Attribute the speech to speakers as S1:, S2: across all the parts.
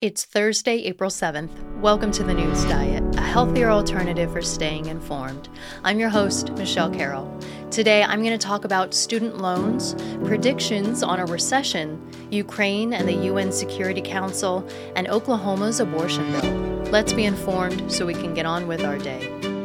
S1: It's Thursday, April 7th. Welcome to the News Diet, a healthier alternative for staying informed. I'm your host, Michelle Carroll. Today, I'm going to talk about student loans, predictions on a recession, Ukraine and the UN Security Council, and Oklahoma's abortion bill. Let's be informed so we can get on with our day.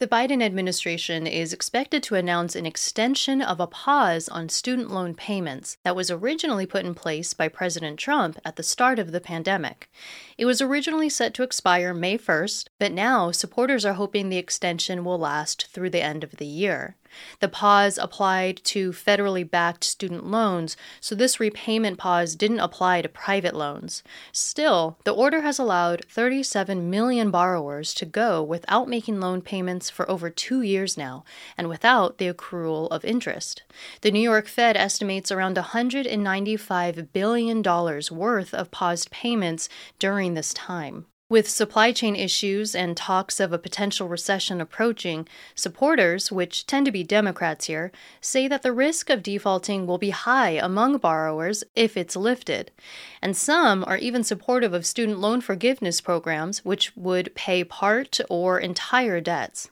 S1: The Biden administration is expected to announce an extension of a pause on student loan payments that was originally put in place by President Trump at the start of the pandemic. It was originally set to expire May 1st, but now supporters are hoping the extension will last through the end of the year. The pause applied to federally backed student loans, so this repayment pause didn't apply to private loans. Still, the order has allowed 37 million borrowers to go without making loan payments for over two years now, and without the accrual of interest. The New York Fed estimates around $195 billion worth of paused payments during this time. With supply chain issues and talks of a potential recession approaching, supporters, which tend to be Democrats here, say that the risk of defaulting will be high among borrowers if it's lifted. And some are even supportive of student loan forgiveness programs, which would pay part or entire debts.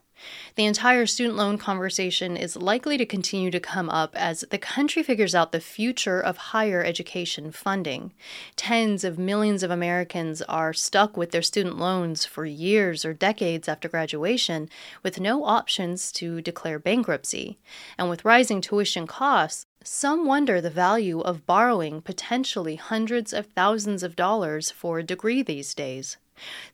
S1: The entire student loan conversation is likely to continue to come up as the country figures out the future of higher education funding. Tens of millions of Americans are stuck with their student loans for years or decades after graduation with no options to declare bankruptcy. And with rising tuition costs, some wonder the value of borrowing potentially hundreds of thousands of dollars for a degree these days.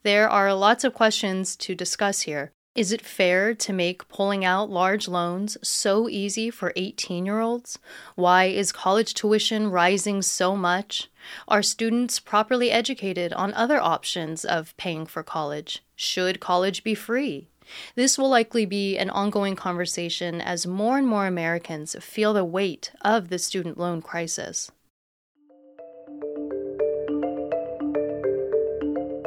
S1: There are lots of questions to discuss here. Is it fair to make pulling out large loans so easy for 18 year olds? Why is college tuition rising so much? Are students properly educated on other options of paying for college? Should college be free? This will likely be an ongoing conversation as more and more Americans feel the weight of the student loan crisis.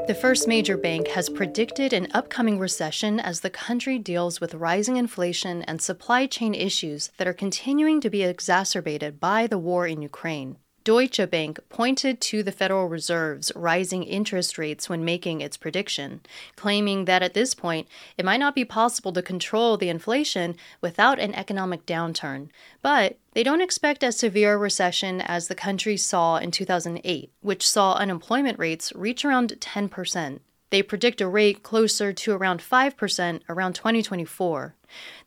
S1: The First Major Bank has predicted an upcoming recession as the country deals with rising inflation and supply chain issues that are continuing to be exacerbated by the war in Ukraine. Deutsche Bank pointed to the Federal Reserve's rising interest rates when making its prediction, claiming that at this point it might not be possible to control the inflation without an economic downturn. But they don't expect as severe a recession as the country saw in 2008, which saw unemployment rates reach around 10%. They predict a rate closer to around 5% around 2024.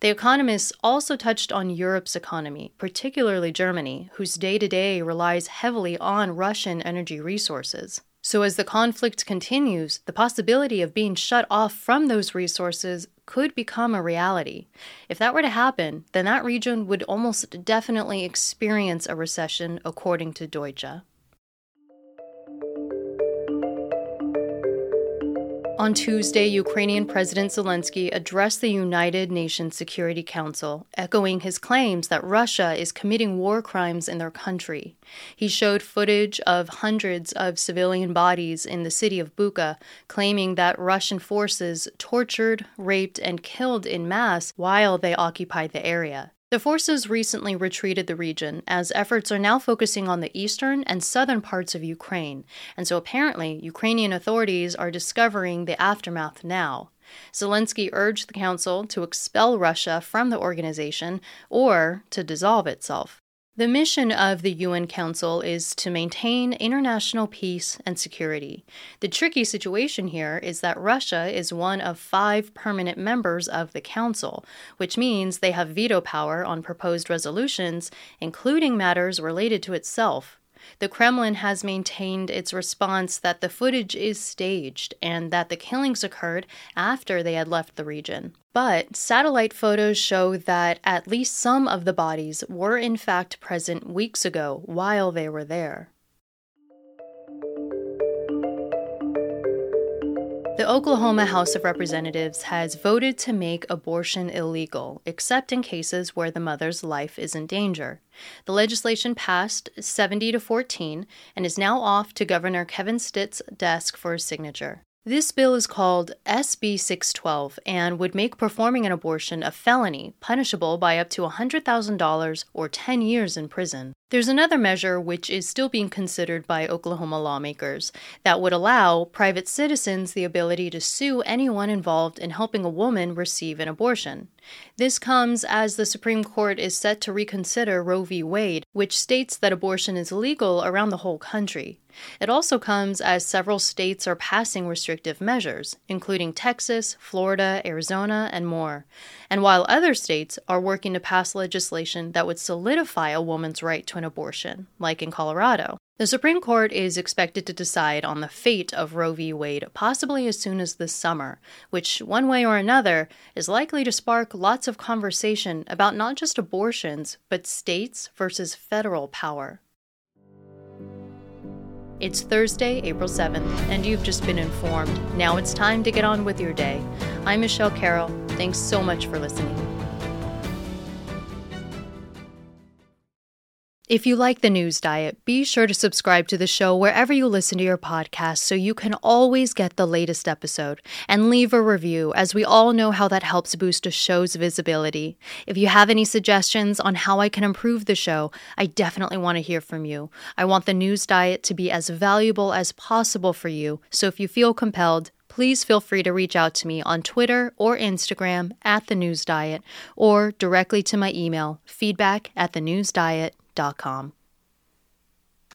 S1: The economists also touched on Europe's economy, particularly Germany, whose day to day relies heavily on Russian energy resources. So, as the conflict continues, the possibility of being shut off from those resources could become a reality. If that were to happen, then that region would almost definitely experience a recession, according to Deutsche. On Tuesday, Ukrainian President Zelensky addressed the United Nations Security Council, echoing his claims that Russia is committing war crimes in their country. He showed footage of hundreds of civilian bodies in the city of Bucha, claiming that Russian forces tortured, raped, and killed in mass while they occupied the area. The forces recently retreated the region as efforts are now focusing on the eastern and southern parts of Ukraine, and so apparently Ukrainian authorities are discovering the aftermath now. Zelensky urged the council to expel Russia from the organization or to dissolve itself. The mission of the UN Council is to maintain international peace and security. The tricky situation here is that Russia is one of five permanent members of the Council, which means they have veto power on proposed resolutions, including matters related to itself. The Kremlin has maintained its response that the footage is staged and that the killings occurred after they had left the region. But satellite photos show that at least some of the bodies were in fact present weeks ago while they were there. Oklahoma House of Representatives has voted to make abortion illegal, except in cases where the mother's life is in danger. The legislation passed 70 to 14 and is now off to Governor Kevin Stitt's desk for his signature. This bill is called SB 612 and would make performing an abortion a felony, punishable by up to $100,000 or 10 years in prison. There's another measure which is still being considered by Oklahoma lawmakers that would allow private citizens the ability to sue anyone involved in helping a woman receive an abortion. This comes as the Supreme Court is set to reconsider Roe v. Wade, which states that abortion is legal around the whole country. It also comes as several states are passing restrictive measures, including Texas, Florida, Arizona, and more. And while other states are working to pass legislation that would solidify a woman's right to an abortion, like in Colorado. The Supreme Court is expected to decide on the fate of Roe v. Wade possibly as soon as this summer, which, one way or another, is likely to spark lots of conversation about not just abortions, but states versus federal power. It's Thursday, April 7th, and you've just been informed. Now it's time to get on with your day. I'm Michelle Carroll. Thanks so much for listening. If you like the news diet, be sure to subscribe to the show wherever you listen to your podcast so you can always get the latest episode. And leave a review, as we all know how that helps boost a show's visibility. If you have any suggestions on how I can improve the show, I definitely want to hear from you. I want the news diet to be as valuable as possible for you, so if you feel compelled, please feel free to reach out to me on Twitter or Instagram at The News Diet or directly to my email, feedback at thenewsdiet.com com.